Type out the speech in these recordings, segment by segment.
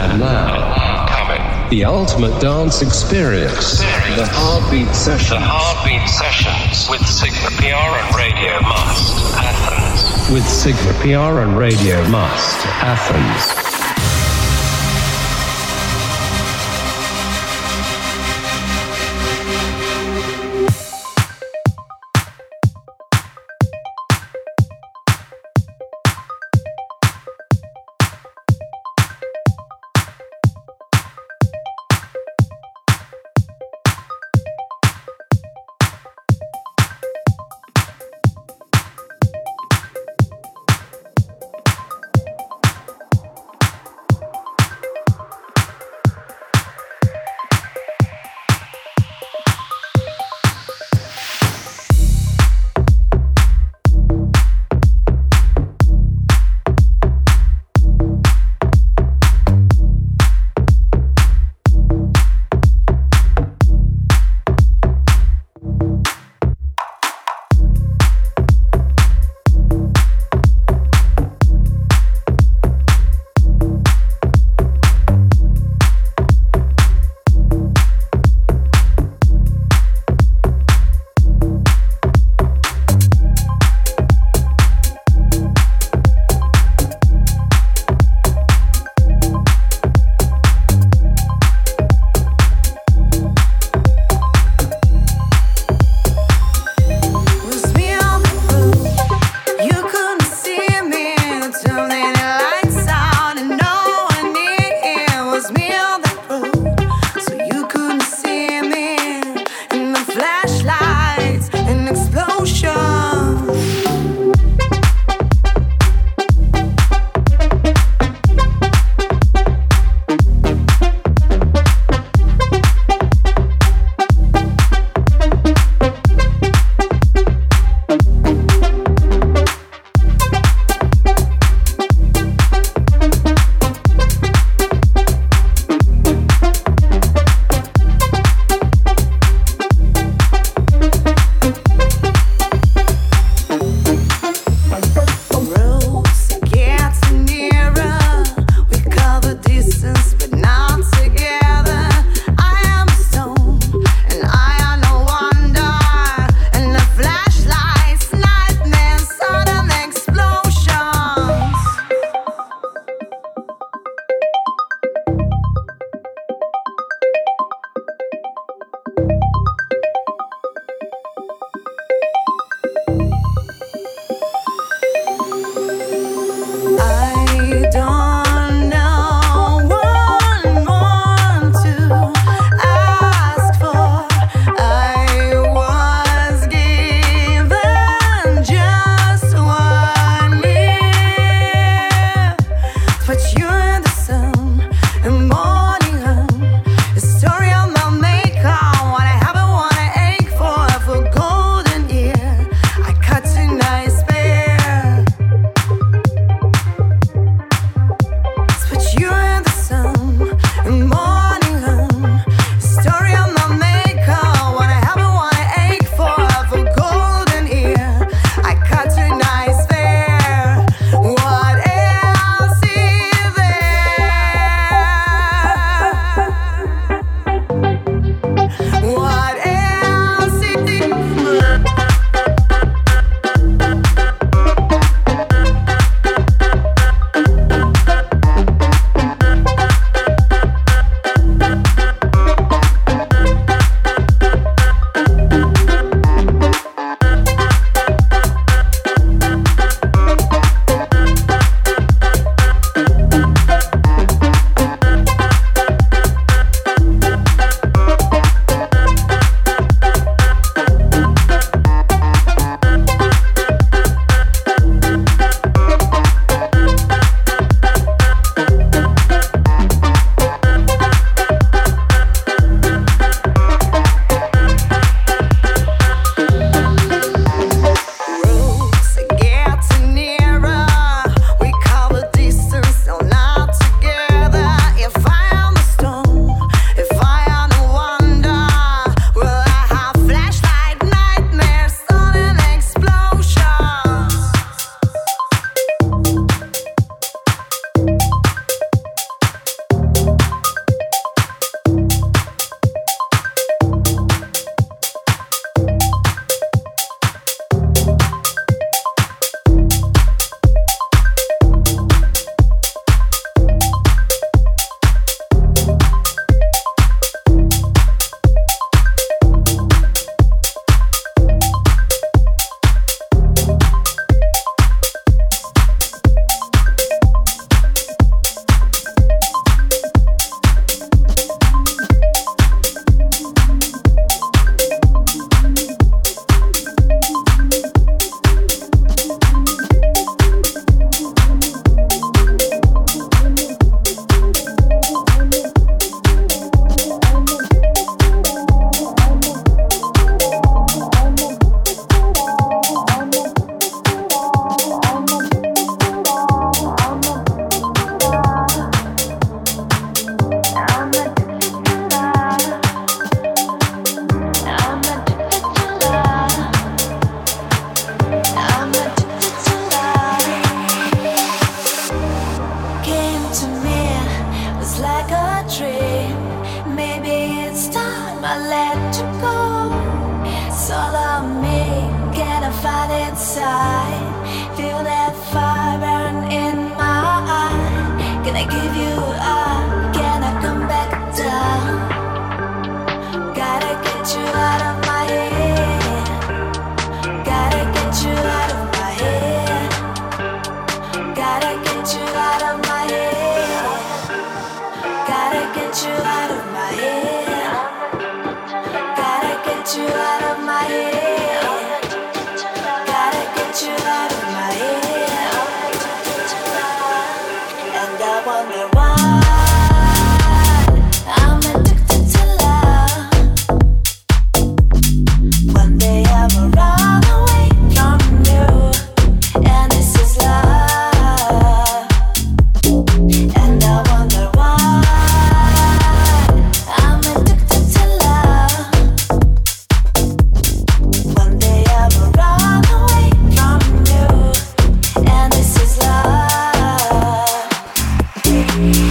And now, Coming. the ultimate dance experience. The Heartbeat Session. The Heartbeat Sessions with Sigma PR and Radio Must. Athens. With Sigma PR and Radio Must. Athens.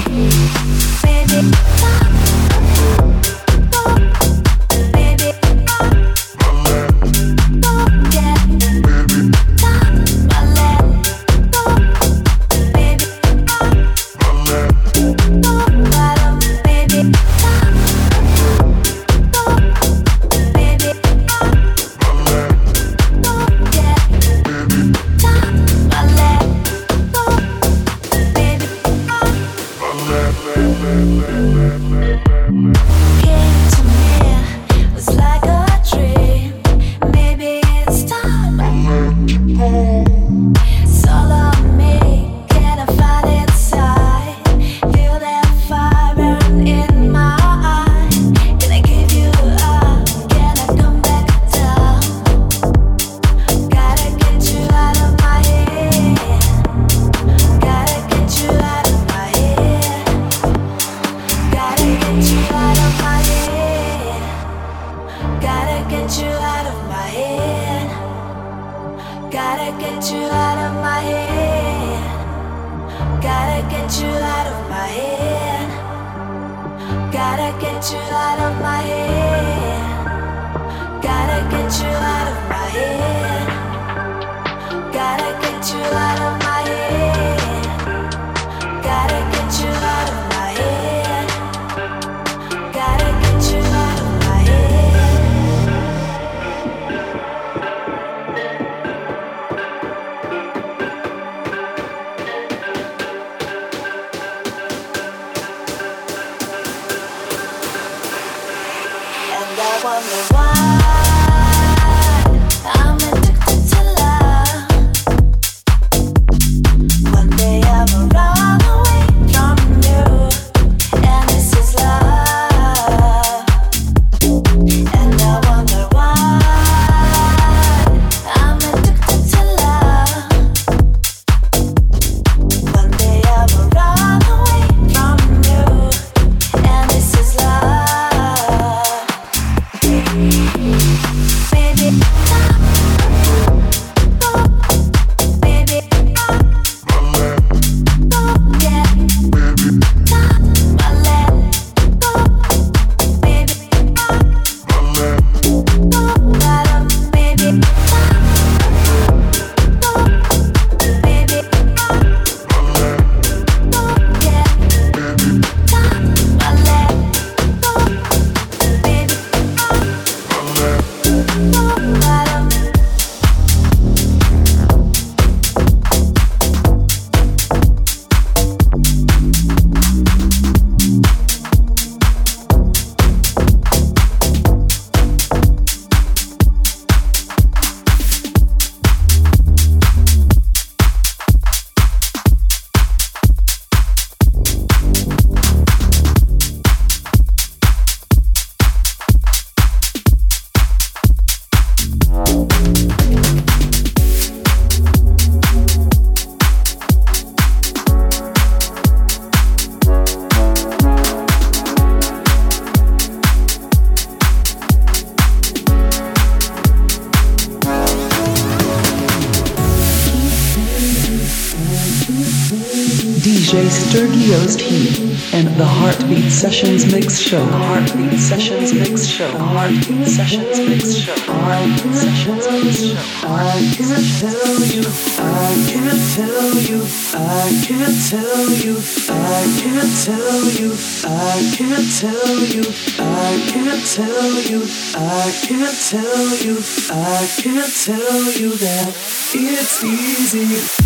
You the Heartbeat Sessions Mix Show. The Heartbeat Sessions Mix Show. Heartbeat Sessions Mix Show. Heartbeat Sessions Mix Show. I can't tell you, I can't tell you, I can't tell you, I can't tell you, I can't tell you, I can't tell you, I can't tell you, I can't tell you that it's easy.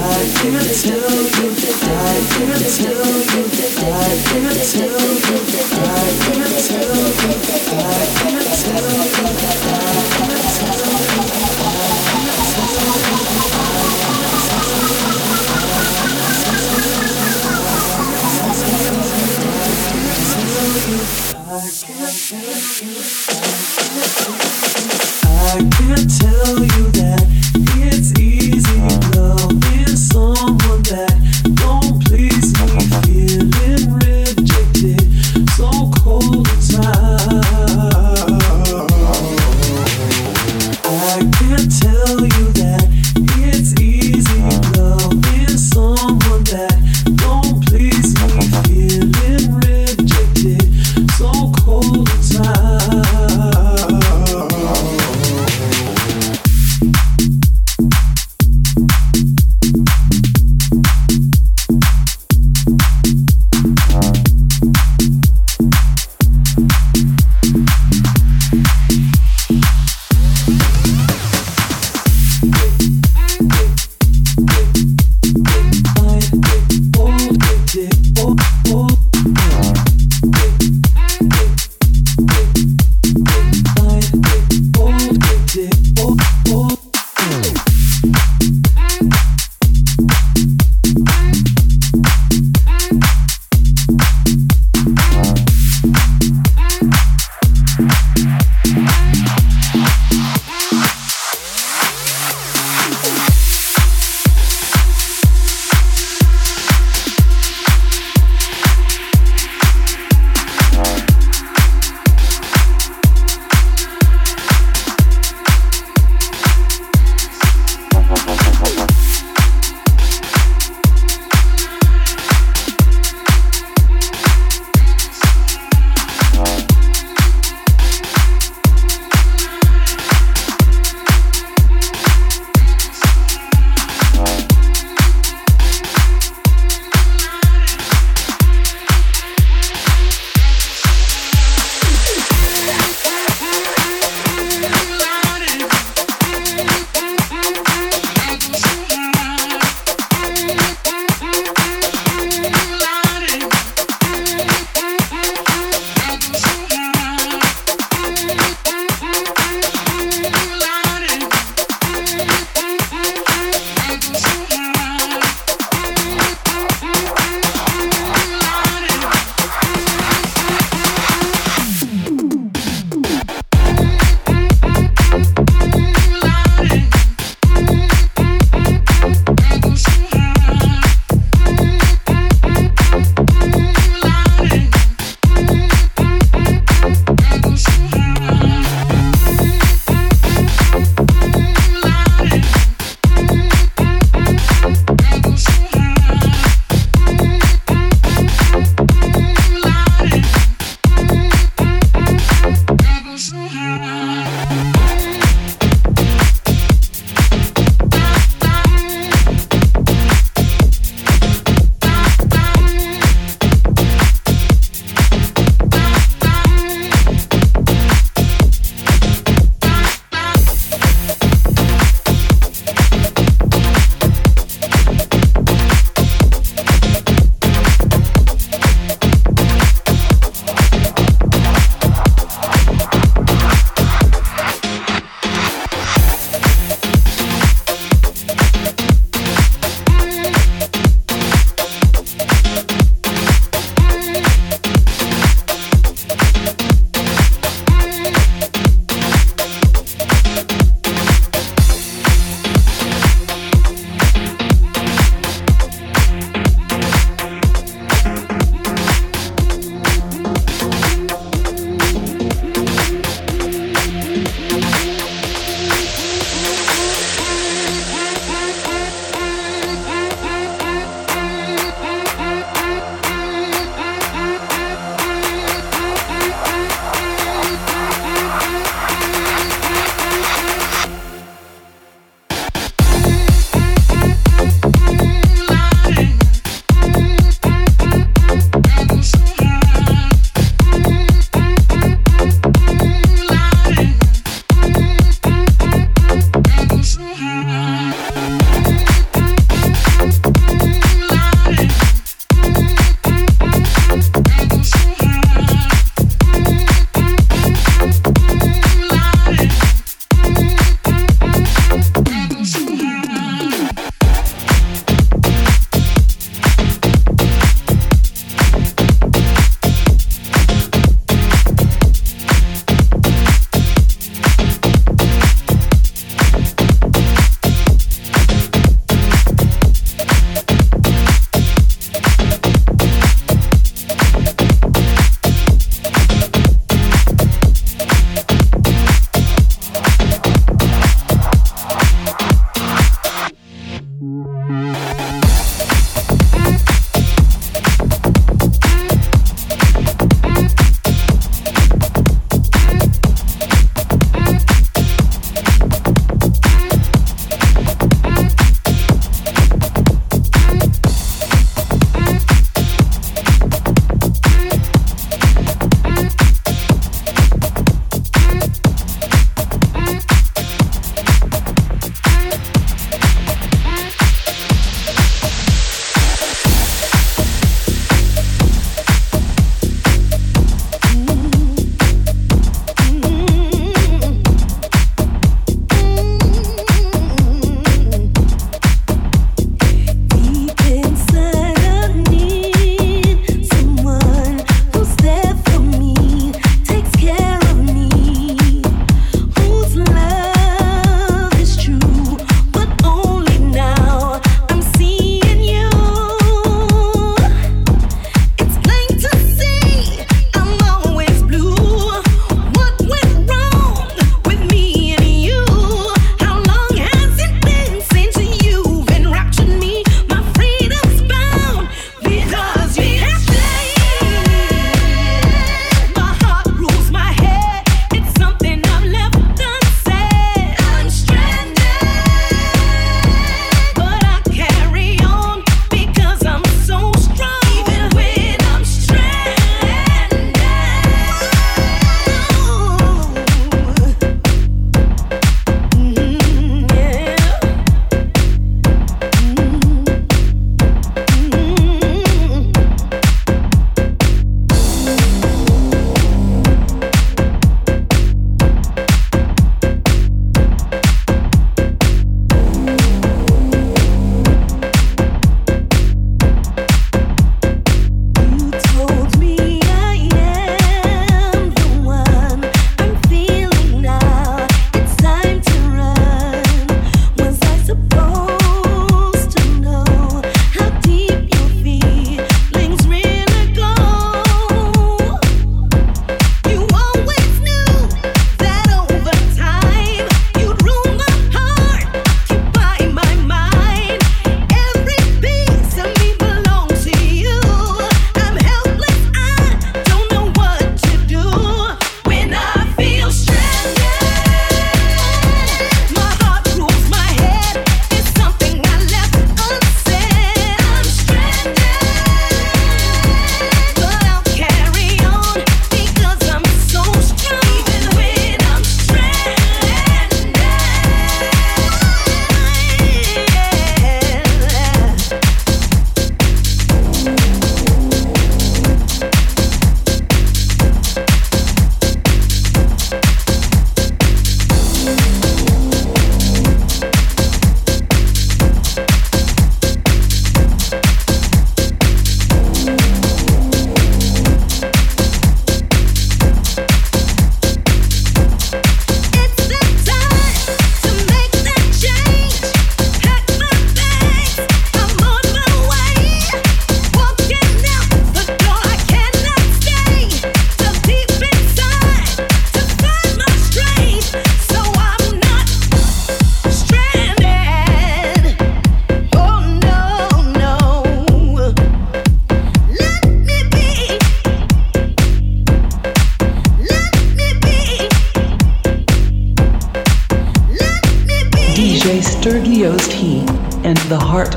die, feel it still, you die, feel it still.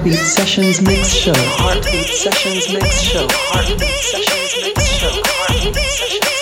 Heartbeat Sessions Mix Show. Heartbeat Sessions Mix Show. Heartbeat Sessions Mix Show. Heartbeat Sessions Mix Show.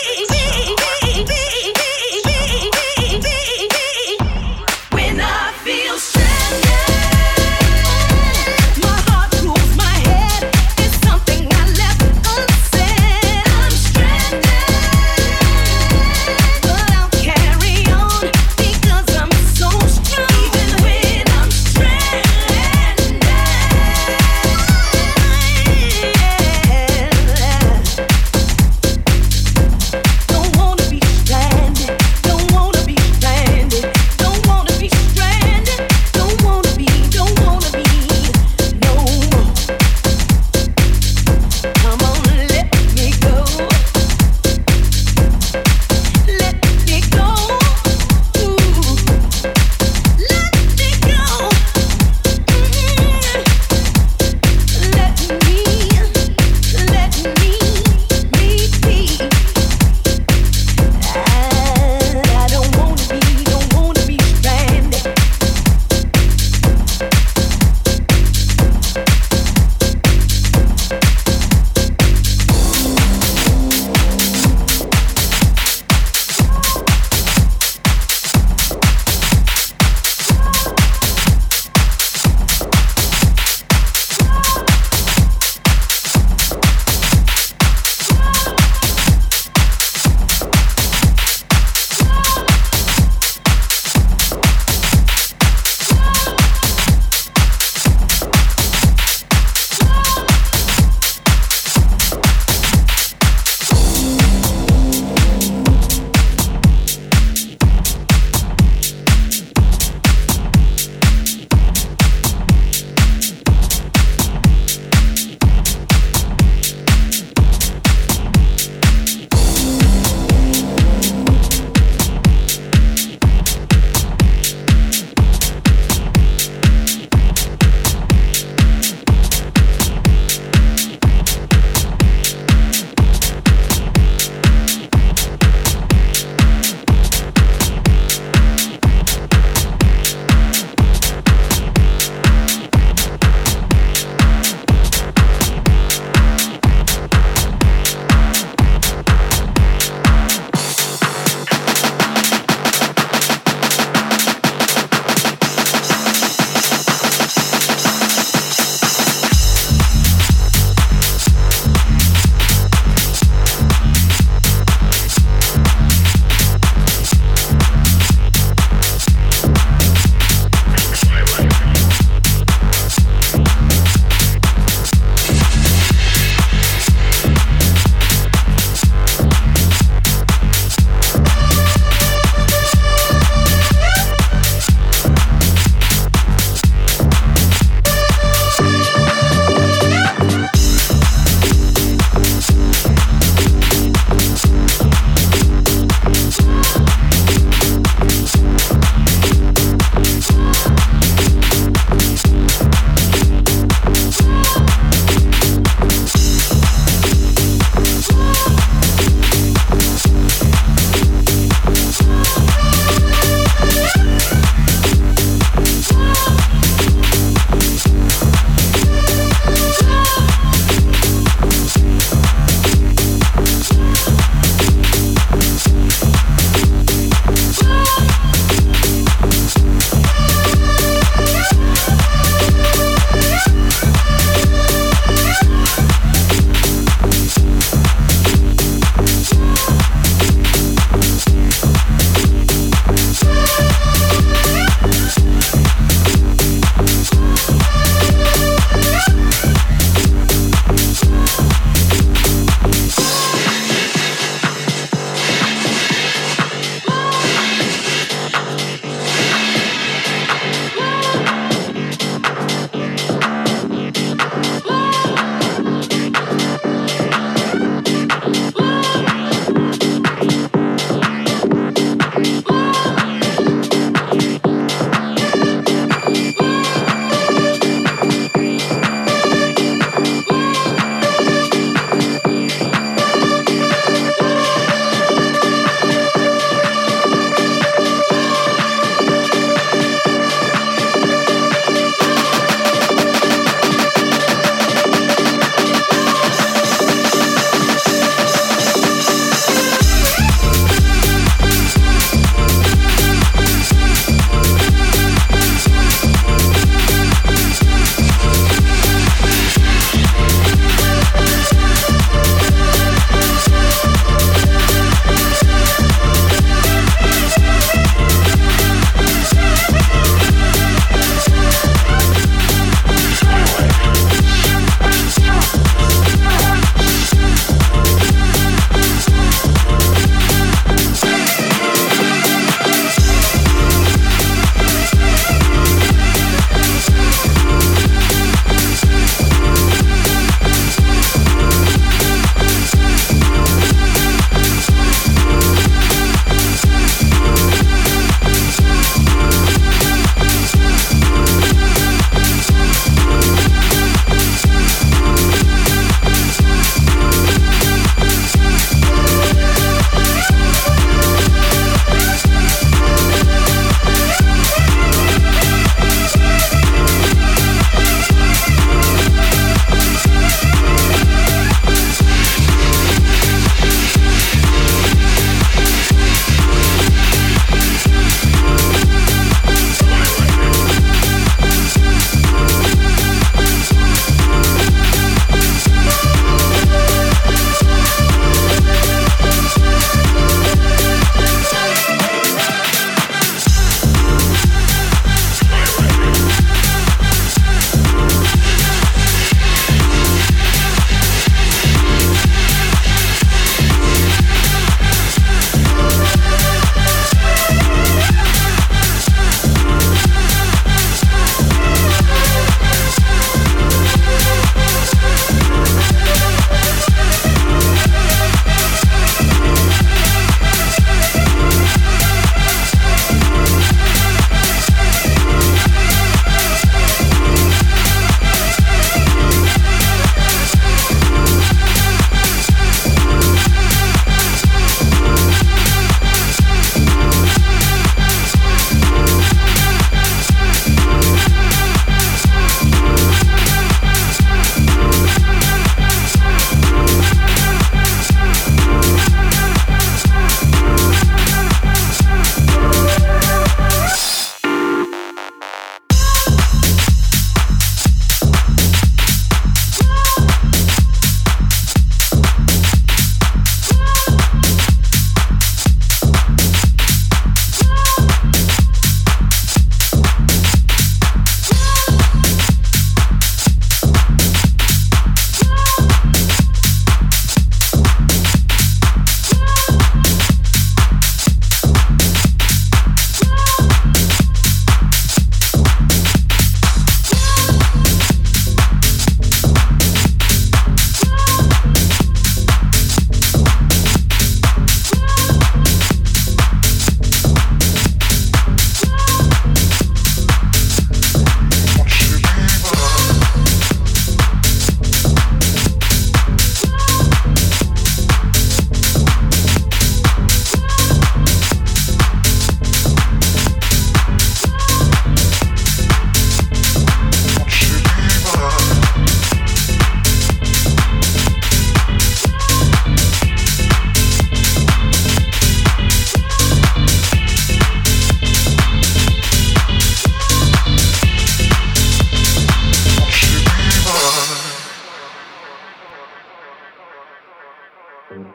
Thank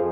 you.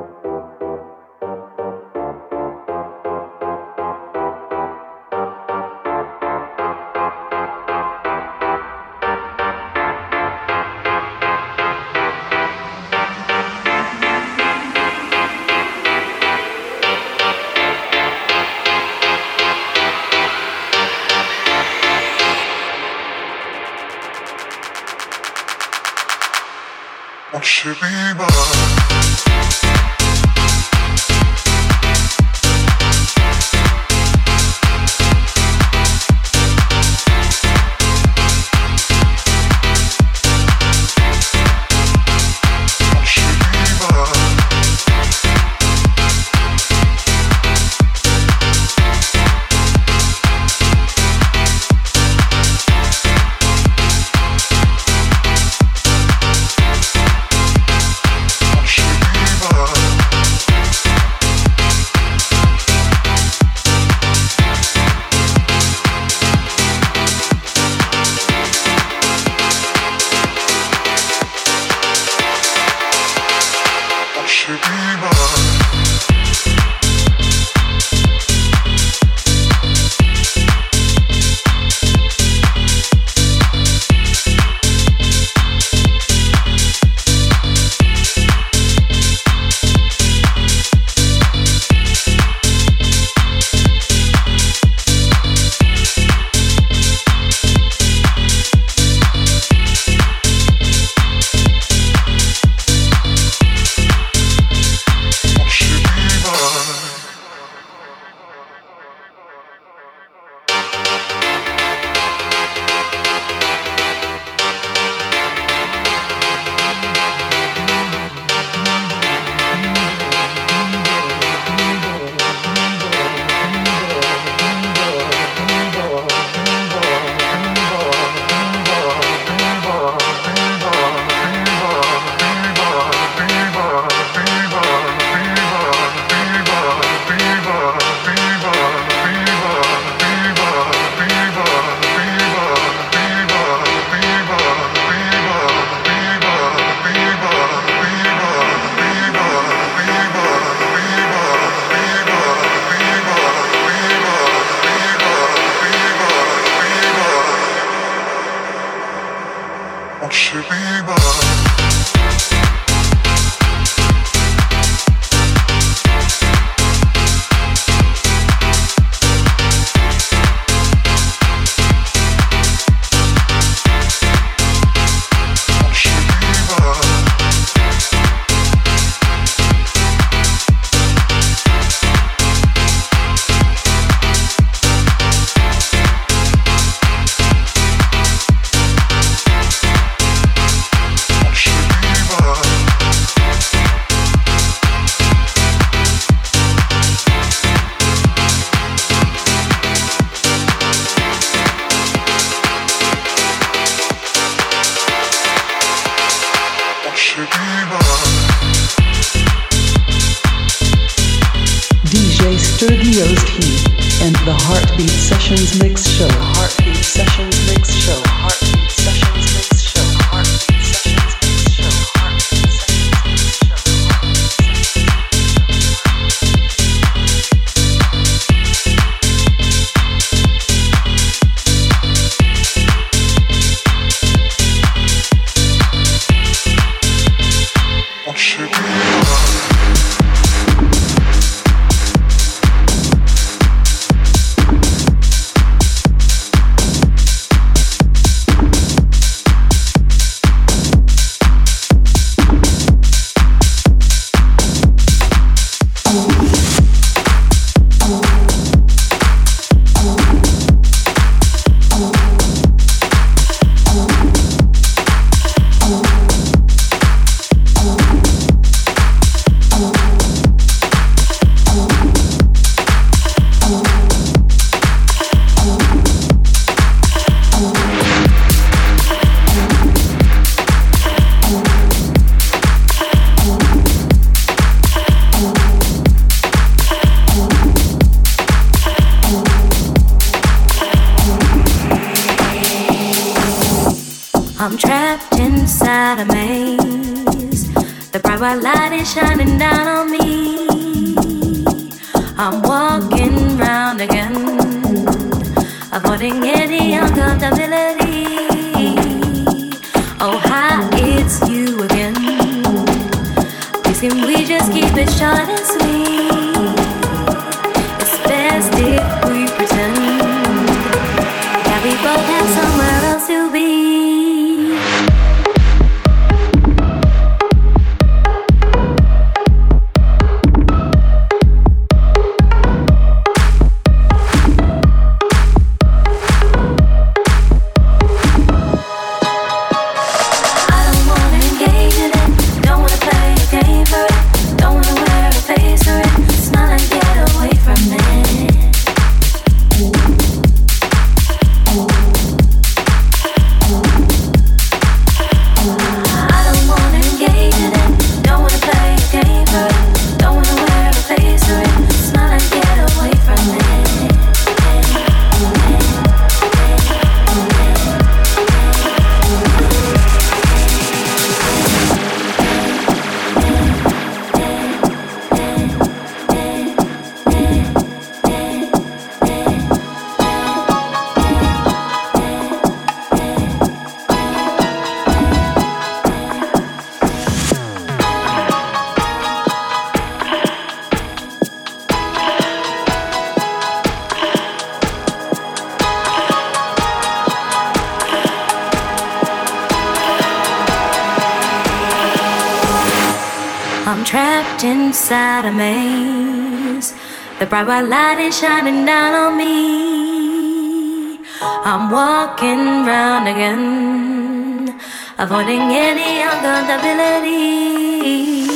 bright light is shining down on me. I'm walking round again, avoiding any uncomfortability.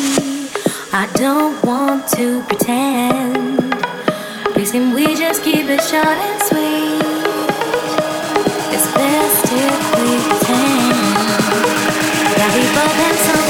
I don't want to pretend. Please, we just keep it short and sweet? It's best if we pretend that we both have something.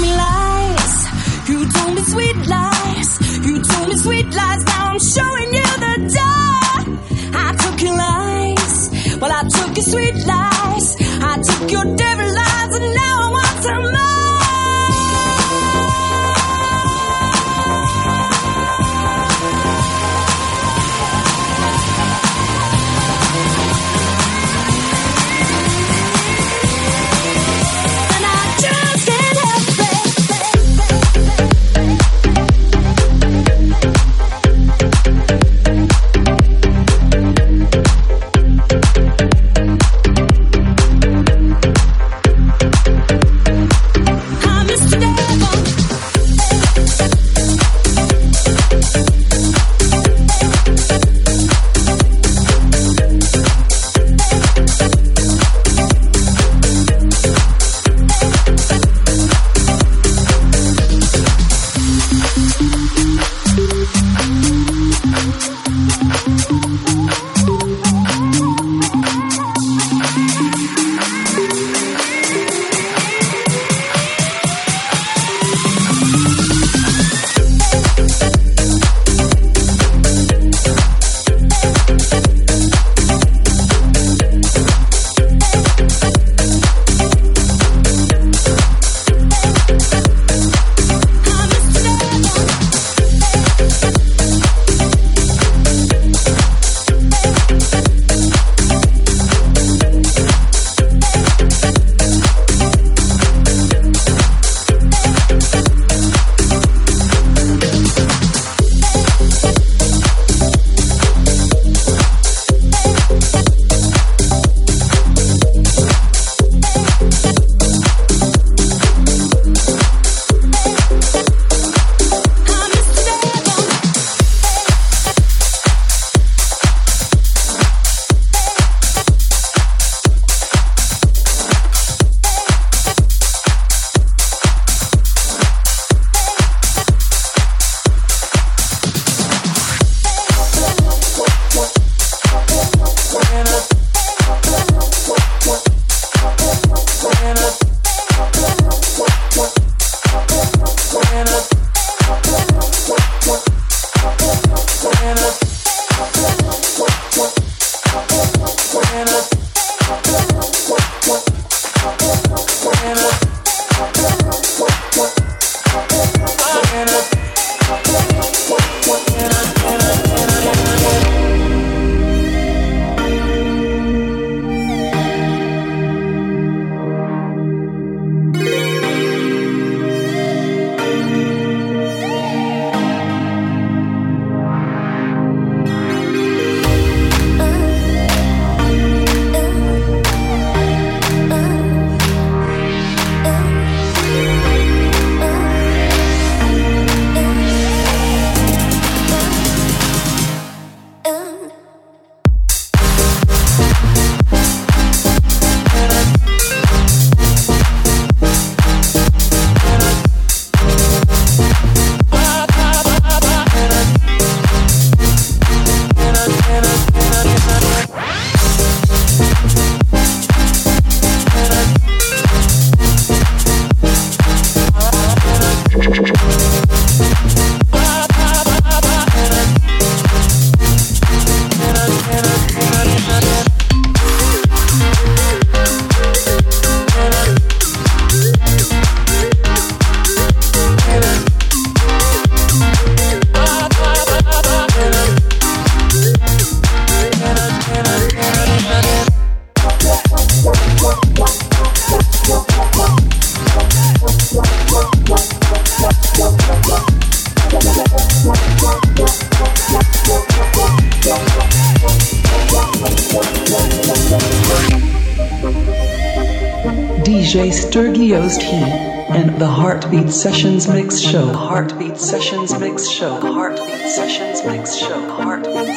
Me lies. You told me sweet lies. You told me sweet lies. Now I'm showing you the door. I took your lies. Well, I took your sweet lies. I took your Show. Heartbeat Sessions Mix Show. Heartbeat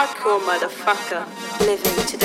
hardcore motherfucker living today.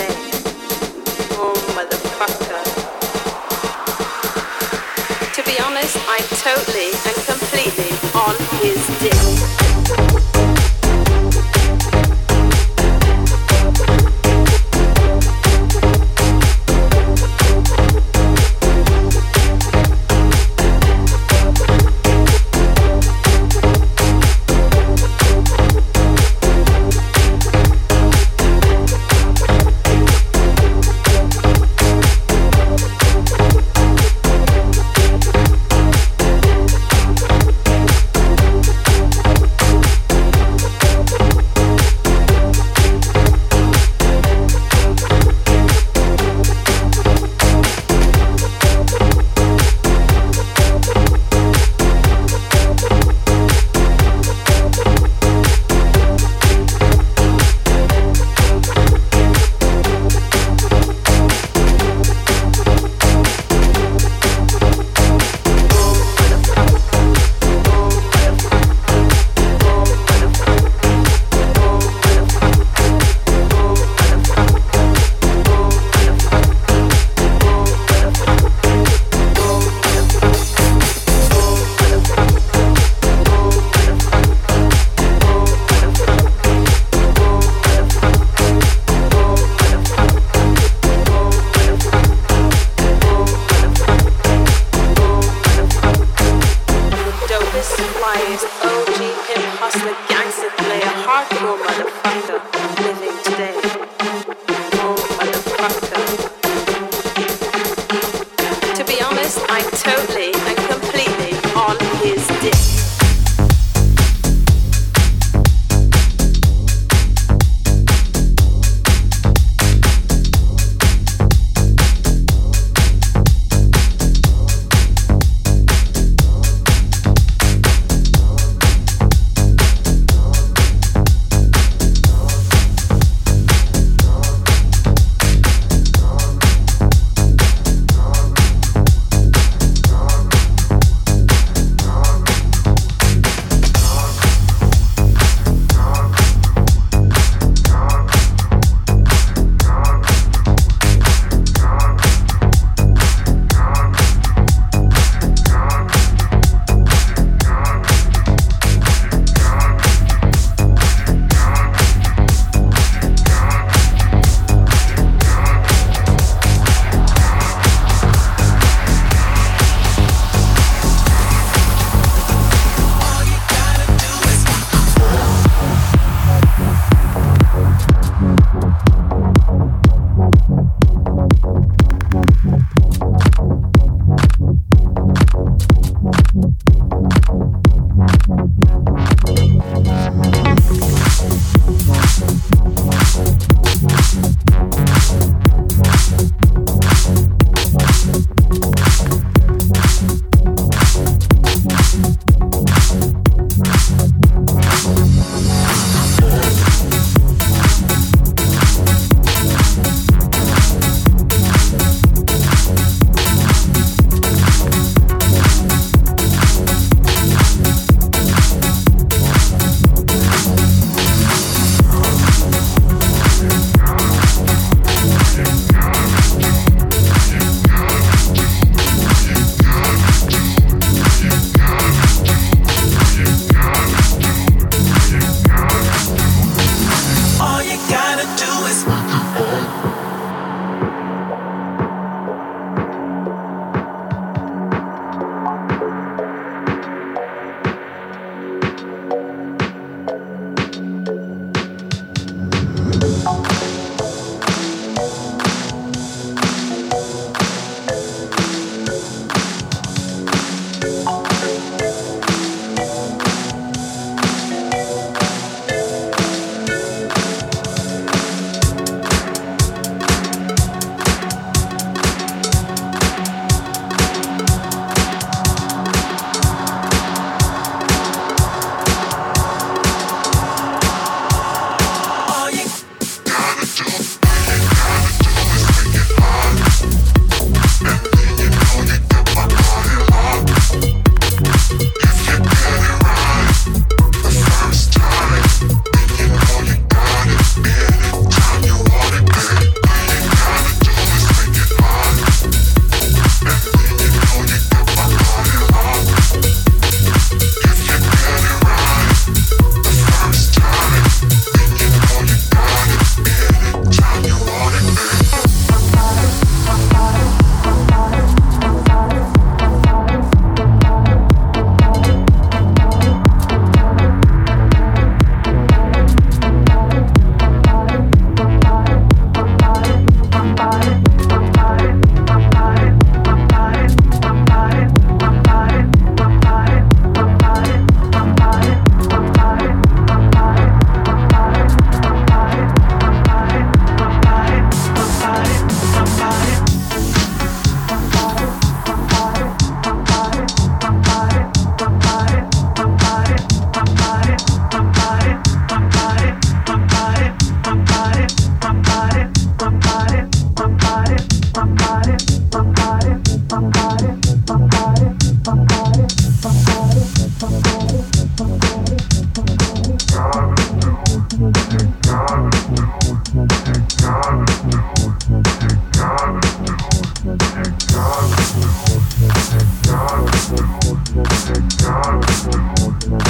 Thank God.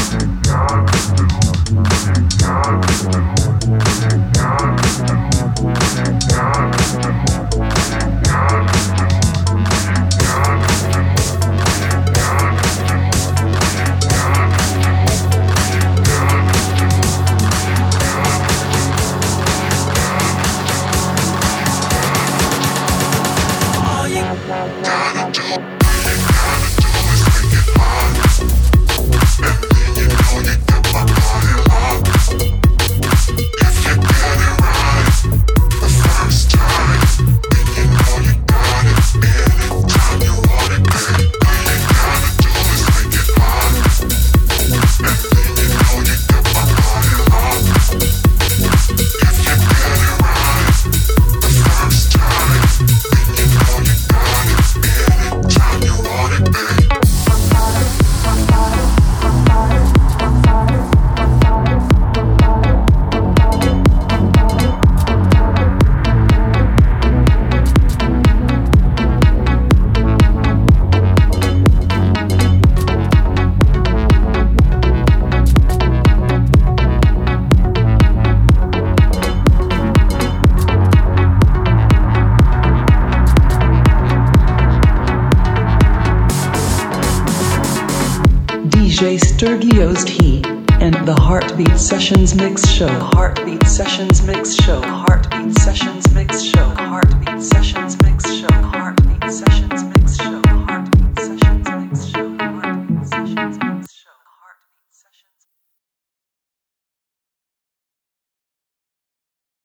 Thank